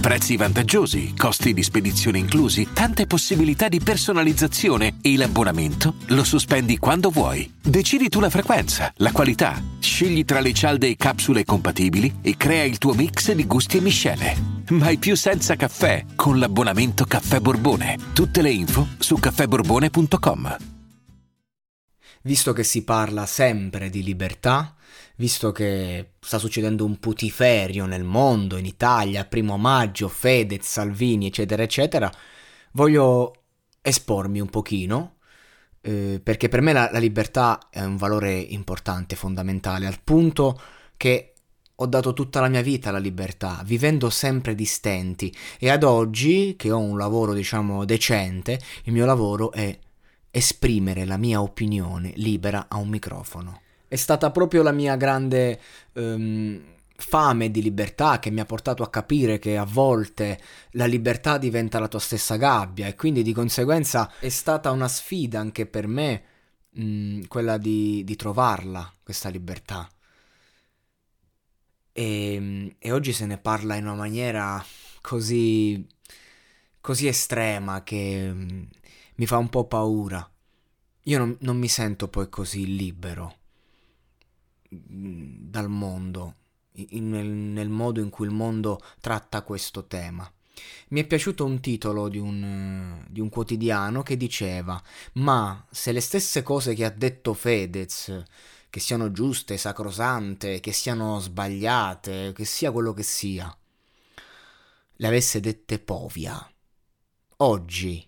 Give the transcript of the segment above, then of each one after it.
Prezzi vantaggiosi, costi di spedizione inclusi, tante possibilità di personalizzazione e l'abbonamento lo sospendi quando vuoi. Decidi tu la frequenza, la qualità, scegli tra le cialde e capsule compatibili e crea il tuo mix di gusti e miscele. Mai più senza caffè con l'abbonamento Caffè Borbone. Tutte le info su caffèborbone.com. Visto che si parla sempre di libertà, visto che sta succedendo un putiferio nel mondo, in Italia, primo maggio, Fedez, Salvini, eccetera, eccetera, voglio espormi un pochino, eh, perché per me la, la libertà è un valore importante, fondamentale, al punto che ho dato tutta la mia vita alla libertà, vivendo sempre di stenti e ad oggi, che ho un lavoro diciamo decente, il mio lavoro è esprimere la mia opinione libera a un microfono. È stata proprio la mia grande um, fame di libertà che mi ha portato a capire che a volte la libertà diventa la tua stessa gabbia e quindi di conseguenza è stata una sfida anche per me um, quella di, di trovarla, questa libertà. E, e, oggi se ne parla in una maniera così, così estrema che mi fa un po' paura. Io non, non mi sento poi così libero dal mondo, in, nel, modo in cui il mondo tratta questo tema. Mi è piaciuto un titolo di un, di un, quotidiano che diceva: Ma se le stesse cose che ha detto Fedez, che siano giuste, sacrosante, che siano sbagliate, che sia quello che sia, le avesse dette Povia, oggi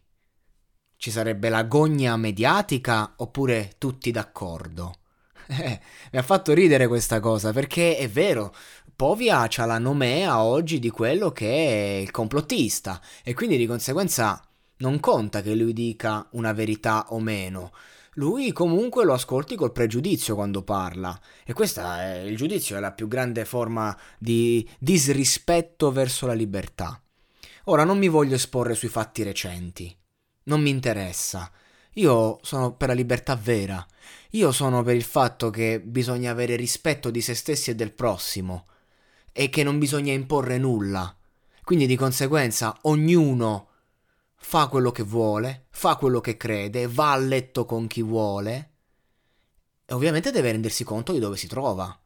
ci sarebbe la gogna mediatica oppure tutti d'accordo? Eh, mi ha fatto ridere questa cosa perché è vero, Povia ha la nomea oggi di quello che è il complottista e quindi di conseguenza non conta che lui dica una verità o meno. Lui comunque lo ascolti col pregiudizio quando parla e questo è il giudizio è la più grande forma di disrispetto verso la libertà. Ora non mi voglio esporre sui fatti recenti non mi interessa. Io sono per la libertà vera. Io sono per il fatto che bisogna avere rispetto di se stessi e del prossimo e che non bisogna imporre nulla. Quindi di conseguenza ognuno fa quello che vuole, fa quello che crede, va a letto con chi vuole e ovviamente deve rendersi conto di dove si trova.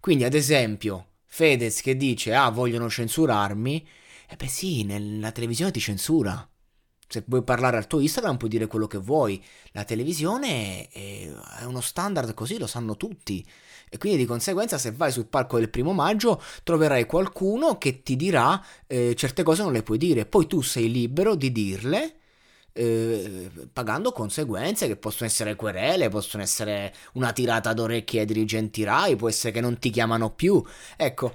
Quindi ad esempio Fedez che dice ah vogliono censurarmi, e beh sì, nella televisione ti censura se vuoi parlare al tuo Instagram puoi dire quello che vuoi. La televisione è, uno standard così, lo sanno tutti. E quindi di conseguenza se vai sul palco del primo maggio troverai qualcuno che ti dirà eh, certe cose non le puoi dire. Poi tu sei libero di dirle. Eh, pagando conseguenze che possono essere querele, possono essere una tirata d'orecchie ai dirigenti RAI, può essere che non ti chiamano più. Ecco,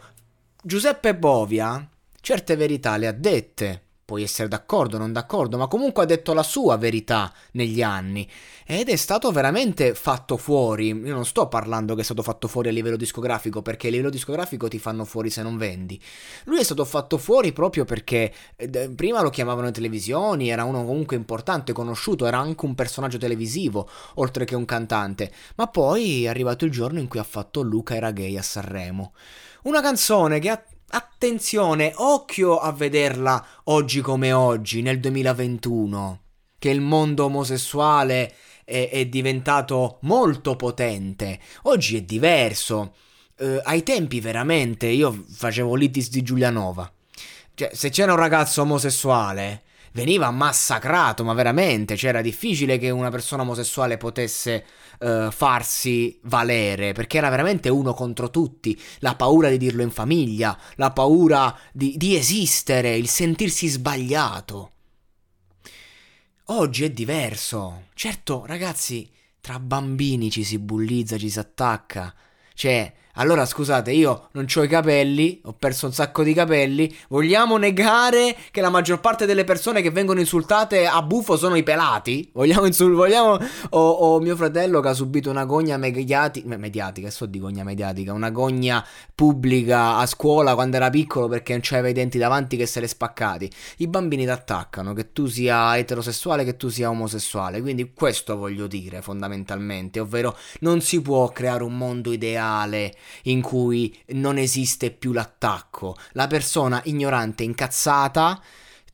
Giuseppe Bovia certe verità le ha dette Puoi essere d'accordo o non d'accordo, ma comunque ha detto la sua verità negli anni ed è stato veramente fatto fuori. Io non sto parlando che è stato fatto fuori a livello discografico, perché a livello discografico ti fanno fuori se non vendi. Lui è stato fatto fuori proprio perché eh, prima lo chiamavano in televisioni, era uno comunque importante, conosciuto, era anche un personaggio televisivo, oltre che un cantante. Ma poi è arrivato il giorno in cui ha fatto Luca era gay a Sanremo. Una canzone che ha Attenzione, occhio a vederla oggi come oggi, nel 2021, che il mondo omosessuale è, è diventato molto potente. Oggi è diverso. Eh, ai tempi veramente io facevo l'itis di Giulianova. Cioè, se c'era un ragazzo omosessuale, veniva massacrato, ma veramente, cioè era difficile che una persona omosessuale potesse uh, farsi valere, perché era veramente uno contro tutti, la paura di dirlo in famiglia, la paura di, di esistere, il sentirsi sbagliato. Oggi è diverso. Certo, ragazzi, tra bambini ci si bullizza, ci si attacca. Cioè, Allora scusate, io non ho i capelli, ho perso un sacco di capelli. Vogliamo negare che la maggior parte delle persone che vengono insultate a buffo sono i pelati? Vogliamo insultare? Vogliamo... O, o, mio fratello che ha subito una gogna mediatica, mediatica, so di gogna mediatica, una gogna pubblica a scuola quando era piccolo perché non c'aveva i denti davanti che se le spaccati. I bambini ti attaccano, che tu sia eterosessuale, che tu sia omosessuale. Quindi questo voglio dire fondamentalmente, ovvero non si può creare un mondo ideale in cui non esiste più l'attacco. La persona ignorante, incazzata,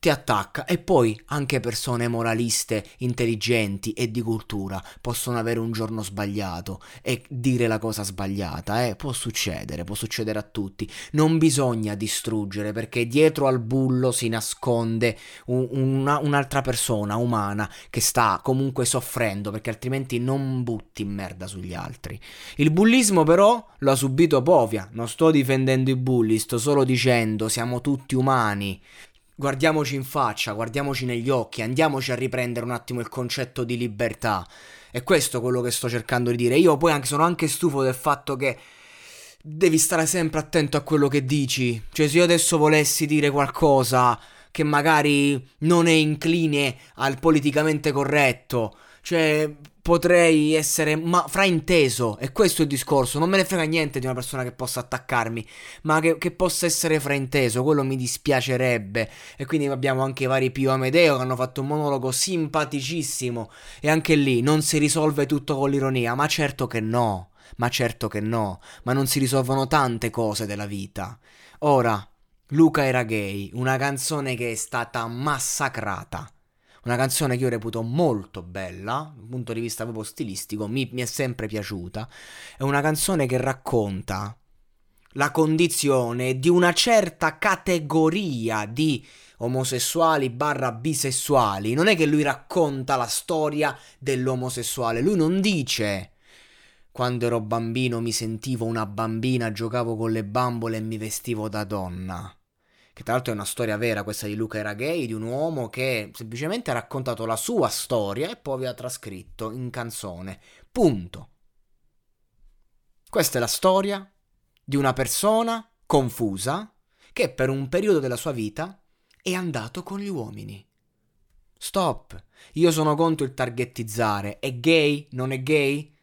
ti attacca e poi anche persone moraliste, intelligenti e di cultura possono avere un giorno sbagliato e dire la cosa sbagliata, eh? può succedere, può succedere a tutti. Non bisogna distruggere perché dietro al bullo si nasconde un, una, un'altra persona umana che sta comunque soffrendo perché altrimenti non butti merda sugli altri. Il bullismo però lo ha subito Povia, non sto difendendo i bulli, sto solo dicendo siamo tutti umani guardiamoci in faccia, guardiamoci negli occhi, andiamoci a riprendere un attimo il concetto di libertà. E questo è quello che sto cercando di dire. Io poi anche, sono anche stufo del fatto che devi stare sempre attento a quello che dici. Cioè, se io adesso volessi dire qualcosa che magari non è incline al politicamente corretto, cioè potrei essere ma frainteso. E questo è il discorso. Non me ne frega niente di una persona che possa attaccarmi, ma che, che, possa essere frainteso. Quello mi dispiacerebbe. E quindi abbiamo anche i vari Pio Amedeo che hanno fatto un monologo simpaticissimo. E anche lì non si risolve tutto con l'ironia. Ma certo che no. Ma certo che no. Ma non si risolvono tante cose della vita. Ora, Luca era gay, una canzone che è stata massacrata una canzone che io reputo molto bella, dal punto di vista proprio stilistico, mi, mi è sempre piaciuta. È una canzone che racconta la condizione di una certa categoria di omosessuali barra bisessuali. Non è che lui racconta la storia dell'omosessuale, lui non dice quando ero bambino mi sentivo una bambina, giocavo con le bambole e mi vestivo da donna che tra l'altro è una storia vera questa di Luca era gay, di un uomo che semplicemente ha raccontato la sua storia e poi ha trascritto in canzone. Punto. Questa è la storia di una persona confusa che per un periodo della sua vita è andato con gli uomini. Stop. Io sono contro il targettizzare. È gay? Non è gay?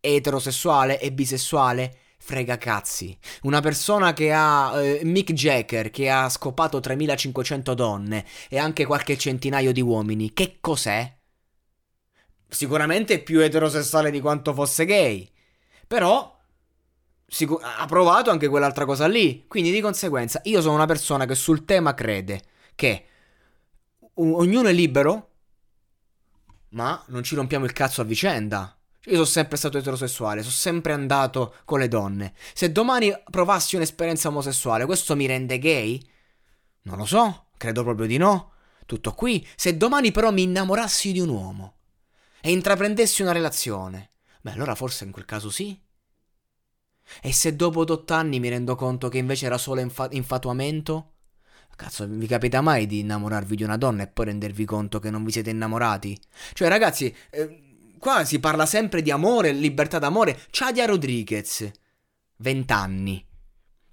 È eterosessuale? È bisessuale? Frega cazzi. Una persona che ha eh, Mick Jagger, che ha scopato 3500 donne e anche qualche centinaio di uomini, che cos'è? Sicuramente più eterosessuale di quanto fosse gay. Però sicur- ha provato anche quell'altra cosa lì. Quindi di conseguenza io sono una persona che sul tema crede che ognuno è libero, ma non ci rompiamo il cazzo a vicenda. Io sono sempre stato eterosessuale, sono sempre andato con le donne. Se domani provassi un'esperienza omosessuale, questo mi rende gay? Non lo so, credo proprio di no. Tutto qui. Se domani però mi innamorassi di un uomo e intraprendessi una relazione, beh, allora forse in quel caso sì. E se dopo 8 anni mi rendo conto che invece era solo infa- infatuamento? Cazzo, vi capita mai di innamorarvi di una donna e poi rendervi conto che non vi siete innamorati? Cioè, ragazzi, eh, qua si parla sempre di amore, libertà d'amore. Chadia Rodriguez, 20 anni,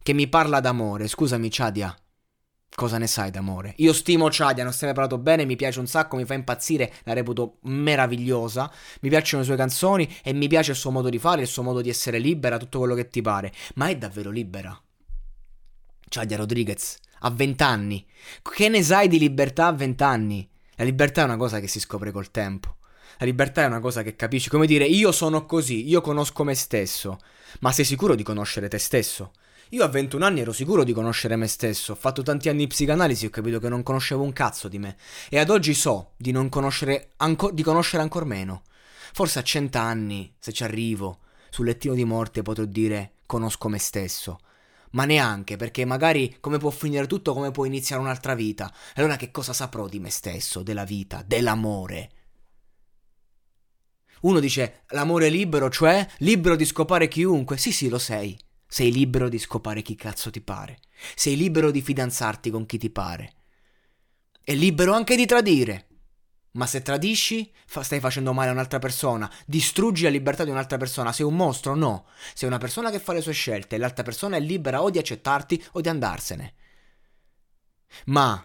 che mi parla d'amore. Scusami, Chadia. Cosa ne sai d'amore? Io stimo Chadia, non stiamo parlato bene, mi piace un sacco, mi fa impazzire, la reputo meravigliosa. Mi piacciono le sue canzoni e mi piace il suo modo di fare, il suo modo di essere libera, tutto quello che ti pare. Ma è davvero libera? Chadia Rodriguez, a 20 anni. Che ne sai di libertà a 20 anni? La libertà è una cosa che si scopre col tempo. La libertà è una cosa che capisci, come dire io sono così, io conosco me stesso. Ma sei sicuro di conoscere te stesso? Io a 21 anni ero sicuro di conoscere me stesso, ho fatto tanti anni di psicanalisi e ho capito che non conoscevo un cazzo di me. E ad oggi so di non conoscere, anco, di conoscere ancora meno. Forse a 100 anni, se ci arrivo, sul lettino di morte potrò dire conosco me stesso. Ma neanche, perché magari come può finire tutto, come può iniziare un'altra vita. Allora che cosa saprò di me stesso, della vita, dell'amore? Uno dice l'amore libero, cioè libero di scopare chiunque. Sì, sì, lo sei. Sei libero di scopare chi cazzo ti pare. Sei libero di fidanzarti con chi ti pare. E libero anche di tradire. Ma se tradisci, fa- stai facendo male a un'altra persona, distruggi la libertà di un'altra persona. Sei un mostro? No. Sei una persona che fa le sue scelte e l'altra persona è libera o di accettarti o di andarsene. Ma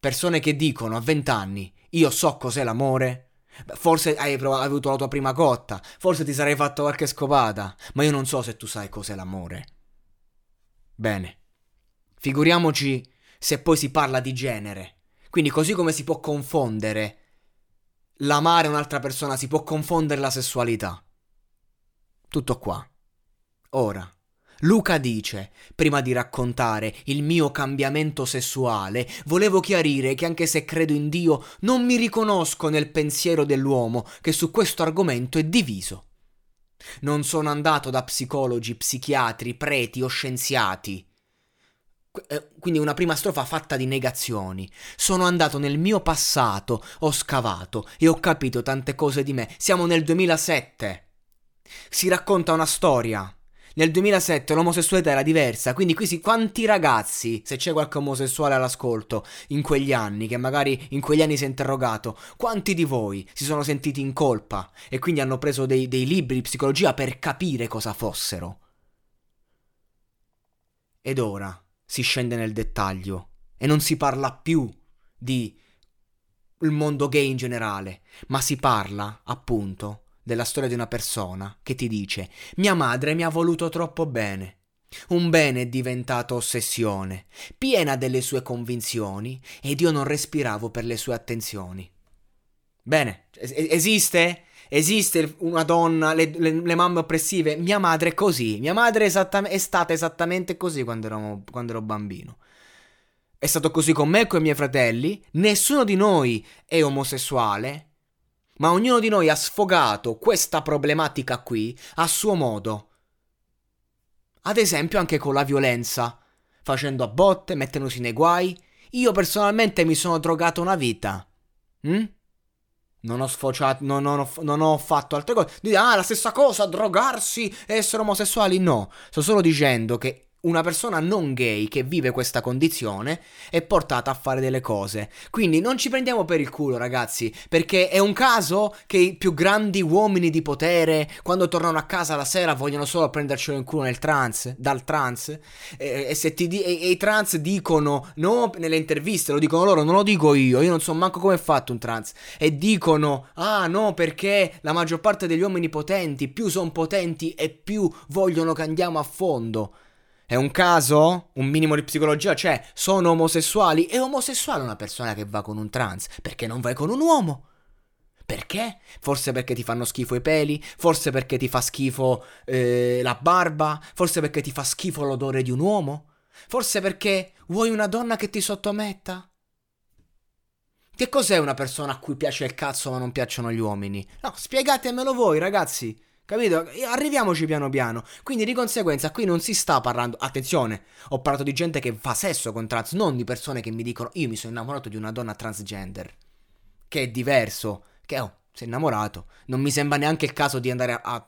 persone che dicono a vent'anni io so cos'è l'amore. Forse hai, prov- hai avuto la tua prima cotta, forse ti sarei fatto qualche scopata, ma io non so se tu sai cos'è l'amore. Bene. Figuriamoci se poi si parla di genere. Quindi così come si può confondere l'amare un'altra persona, si può confondere la sessualità. Tutto qua. Ora, Luca dice, prima di raccontare il mio cambiamento sessuale, volevo chiarire che anche se credo in Dio, non mi riconosco nel pensiero dell'uomo che su questo argomento è diviso. Non sono andato da psicologi, psichiatri, preti o scienziati. Eh, quindi una prima strofa fatta di negazioni. Sono andato nel mio passato, ho scavato e ho capito tante cose di me. Siamo nel 2007. Si racconta una storia nel 2007 l'omosessualità era diversa, quindi qui si, quanti ragazzi, se c'è qualche omosessuale all'ascolto in quegli anni, che magari in quegli anni si è interrogato, quanti di voi si sono sentiti in colpa e quindi hanno preso dei, dei libri di psicologia per capire cosa fossero? Ed ora si scende nel dettaglio e non si parla più di il mondo gay in generale, ma si parla, appunto, della storia di una persona che ti dice mia madre mi ha voluto troppo bene. Un bene è diventato ossessione, piena delle sue convinzioni, ed io non respiravo per le sue attenzioni. Bene, esiste? Esiste una donna, le, le, le, mamme oppressive? Mia madre è così, mia madre è, esattamente, è stata esattamente così quando, ero, quando ero bambino. È stato così con me e con i miei fratelli, nessuno di noi è omosessuale, ma ognuno di noi ha sfogato questa problematica qui a suo modo. Ad esempio anche con la violenza, facendo a botte, mettendosi nei guai. Io personalmente mi sono drogato una vita. Hm? Non ho sfociato, non, non, ho, non ho fatto altre cose. Dite, ah, la stessa cosa, drogarsi e essere omosessuali. No, sto solo dicendo che una persona non gay che vive questa condizione è portata a fare delle cose. Quindi non ci prendiamo per il culo, ragazzi, perché è un caso che i più grandi uomini di potere, quando tornano a casa la sera, vogliono solo prendercelo in culo nel trance, dal trance. E, e, di- e, e i trance dicono, no, nelle interviste lo dicono loro, non lo dico io, io non so manco come è fatto un trance. E dicono, ah no, perché la maggior parte degli uomini potenti, più sono potenti e più vogliono che andiamo a fondo. È un caso? Un minimo di psicologia c'è? Sono omosessuali? È omosessuale una persona che va con un trans? Perché non vai con un uomo? Perché? Forse perché ti fanno schifo i peli? Forse perché ti fa schifo eh, la barba? Forse perché ti fa schifo l'odore di un uomo? Forse perché vuoi una donna che ti sottometta? Che cos'è una persona a cui piace il cazzo ma non piacciono gli uomini? No, spiegatemelo voi, ragazzi. Capito? Arriviamoci piano piano. Quindi di conseguenza qui non si sta parlando. Attenzione, ho parlato di gente che fa sesso con trans, non di persone che mi dicono io mi sono innamorato di una donna transgender. Che è diverso. Che oh, sei innamorato. Non mi sembra neanche il caso di andare a, a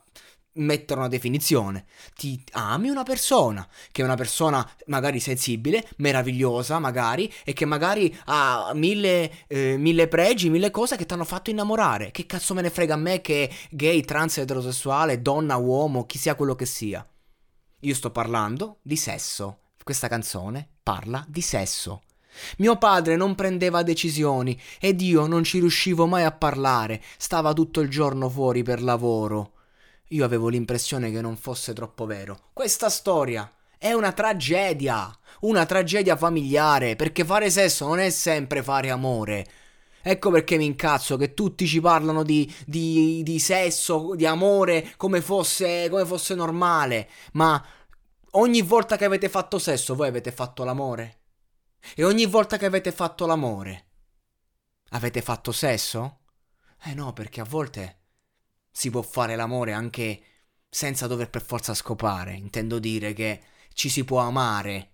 mettere una definizione. Ti ami una persona, che è una persona magari sensibile, meravigliosa magari, e che magari ha mille, eh, mille pregi, mille cose che ti hanno fatto innamorare. Che cazzo me ne frega a me che gay, trans, eterosessuale, donna, uomo, chi sia quello che sia. Io sto parlando di sesso. Questa canzone parla di sesso. Mio padre non prendeva decisioni ed io non ci riuscivo mai a parlare, stava tutto il giorno fuori per lavoro. Io avevo l'impressione che non fosse troppo vero. Questa storia è una tragedia, una tragedia familiare, perché fare sesso non è sempre fare amore. Ecco perché mi incazzo che tutti ci parlano di, di, di sesso, di amore, come fosse, come fosse normale. Ma ogni volta che avete fatto sesso, voi avete fatto l'amore? E ogni volta che avete fatto l'amore, avete fatto sesso? Eh no, perché a volte si può fare l'amore anche senza dover per forza scopare. Intendo dire che ci si può amare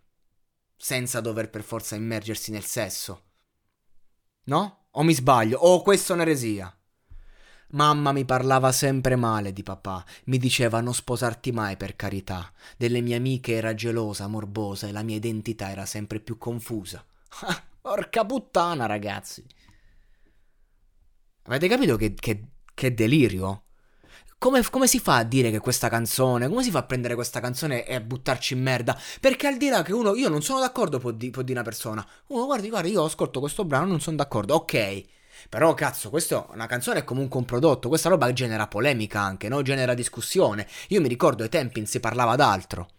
senza dover per forza immergersi nel sesso. No? O mi sbaglio? O questa è un'eresia? Mamma mi parlava sempre male di papà, mi diceva non sposarti mai per carità. Delle mie amiche era gelosa, morbosa e la mia identità era sempre più confusa. Porca puttana, ragazzi. Avete capito che, che, che delirio? Come, come, si fa a dire che questa canzone, come si fa a prendere questa canzone e a buttarci in merda? Perché al di là che uno, io non sono d'accordo, può, di, può dire una persona, uno guardi, guarda, io ascolto questo brano, non sono d'accordo, ok. Però cazzo, questa è una canzone è comunque un prodotto, questa roba genera polemica anche, no? Genera discussione. Io mi ricordo ai tempi si parlava d'altro.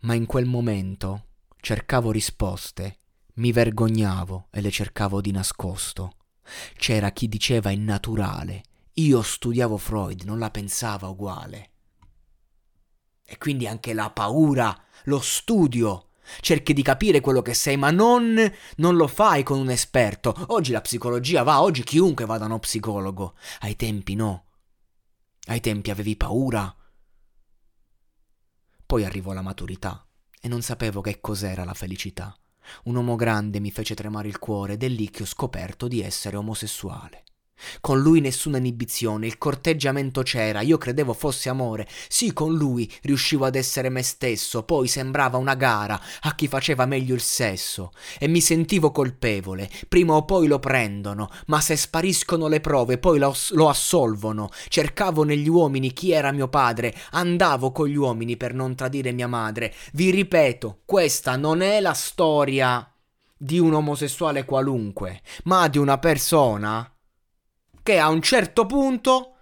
Ma in quel momento cercavo risposte, mi vergognavo e le cercavo di nascosto. C'era chi diceva innaturale. Io studiavo Freud, non la pensava uguale. E quindi anche la paura, lo studio. Cerchi di capire quello che sei, ma non, non lo fai con un esperto. Oggi la psicologia va, oggi chiunque va da uno psicologo. Ai tempi no. Ai tempi avevi paura. Poi arrivò la maturità e non sapevo che cos'era la felicità. Un uomo grande mi fece tremare il cuore ed è lì che ho scoperto di essere omosessuale. Con lui nessuna inibizione, il corteggiamento c'era, io credevo fosse amore. Sì, con lui riuscivo ad essere me stesso, poi sembrava una gara a chi faceva meglio il sesso. E mi sentivo colpevole. Prima o poi lo prendono, ma se spariscono le prove poi lo, lo assolvono. Cercavo negli uomini chi era mio padre, andavo con gli uomini per non tradire mia madre. Vi ripeto, questa non è la storia di un omosessuale qualunque, ma di una persona che a un certo punto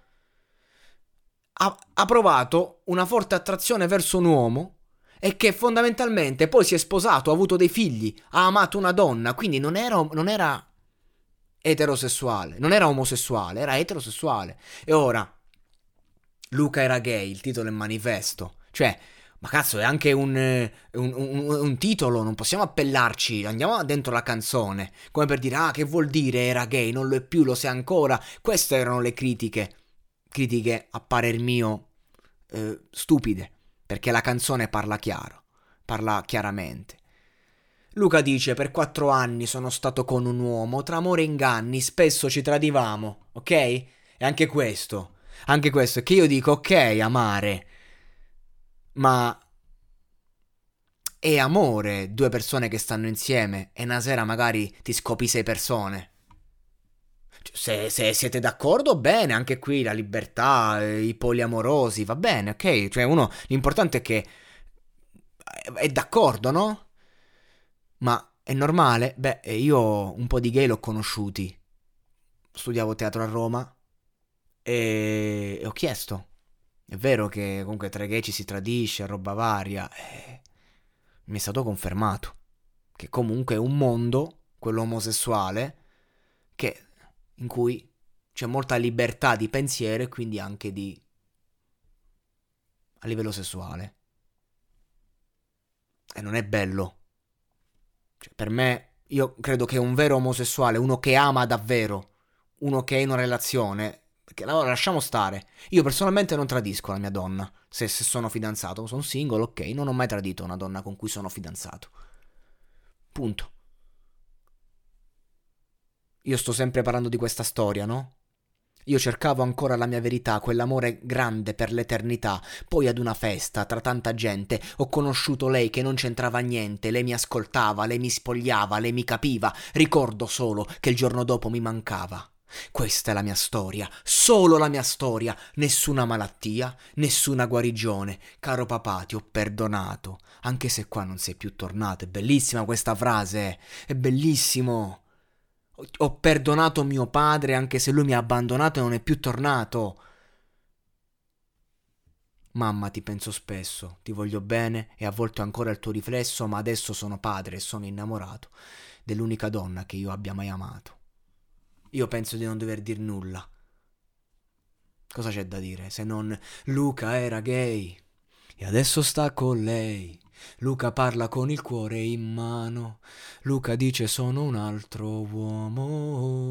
ha, ha provato una forte attrazione verso un uomo e che fondamentalmente poi si è sposato, ha avuto dei figli, ha amato una donna, quindi non era, non era eterosessuale, non era omosessuale, era eterosessuale. E ora, Luca era gay, il titolo è manifesto, cioè ma cazzo, è anche un, un, un, un, titolo, non possiamo appellarci, andiamo dentro la canzone, come per dire, ah, che vuol dire era gay, non lo è più, lo sei ancora. Queste erano le critiche, critiche a parer mio eh, stupide, perché la canzone parla chiaro, parla chiaramente. Luca dice, per quattro anni sono stato con un uomo, tra amore e inganni, spesso ci tradivamo, ok? E anche questo, anche questo, che io dico, ok, amare ma è amore due persone che stanno insieme e una sera magari ti scopi sei persone. Cioè, se, se, siete d'accordo, bene, anche qui la libertà, i poliamorosi, va bene, ok? Cioè, uno, l'importante è che è d'accordo, no? Ma è normale? Beh, io un po' di gay l'ho conosciuti. Studiavo teatro a Roma e ho chiesto è vero che comunque tra gay ci si tradisce, roba varia. Eh, mi è stato confermato che comunque è un mondo, quello omosessuale, che, in cui c'è molta libertà di pensiero e quindi anche di... a livello sessuale. E non è bello. Cioè, per me, io credo che un vero omosessuale, uno che ama davvero, uno che è in una relazione, perché allora lasciamo stare. Io personalmente non tradisco la mia donna. Se, se sono fidanzato, sono single, ok. Non ho mai tradito una donna con cui sono fidanzato. Punto. Io sto sempre parlando di questa storia, no? Io cercavo ancora la mia verità, quell'amore grande per l'eternità. Poi ad una festa, tra tanta gente, ho conosciuto lei che non c'entrava niente, lei mi ascoltava, lei mi spogliava, lei mi capiva. Ricordo solo che il giorno dopo mi mancava. Questa è la mia storia, solo la mia storia, nessuna malattia, nessuna guarigione. Caro papà, ti ho perdonato, anche se qua non sei più tornato. È bellissima questa frase, è bellissimo. Ho perdonato mio padre anche se lui mi ha abbandonato e non è più tornato. Mamma, ti penso spesso, ti voglio bene e a volte ancora il tuo riflesso, ma adesso sono padre e sono innamorato dell'unica donna che io abbia mai amato. Io penso di non dover dire nulla. Cosa c'è da dire se non Luca era gay e adesso sta con lei. Luca parla con il cuore in mano. Luca dice sono un altro uomo.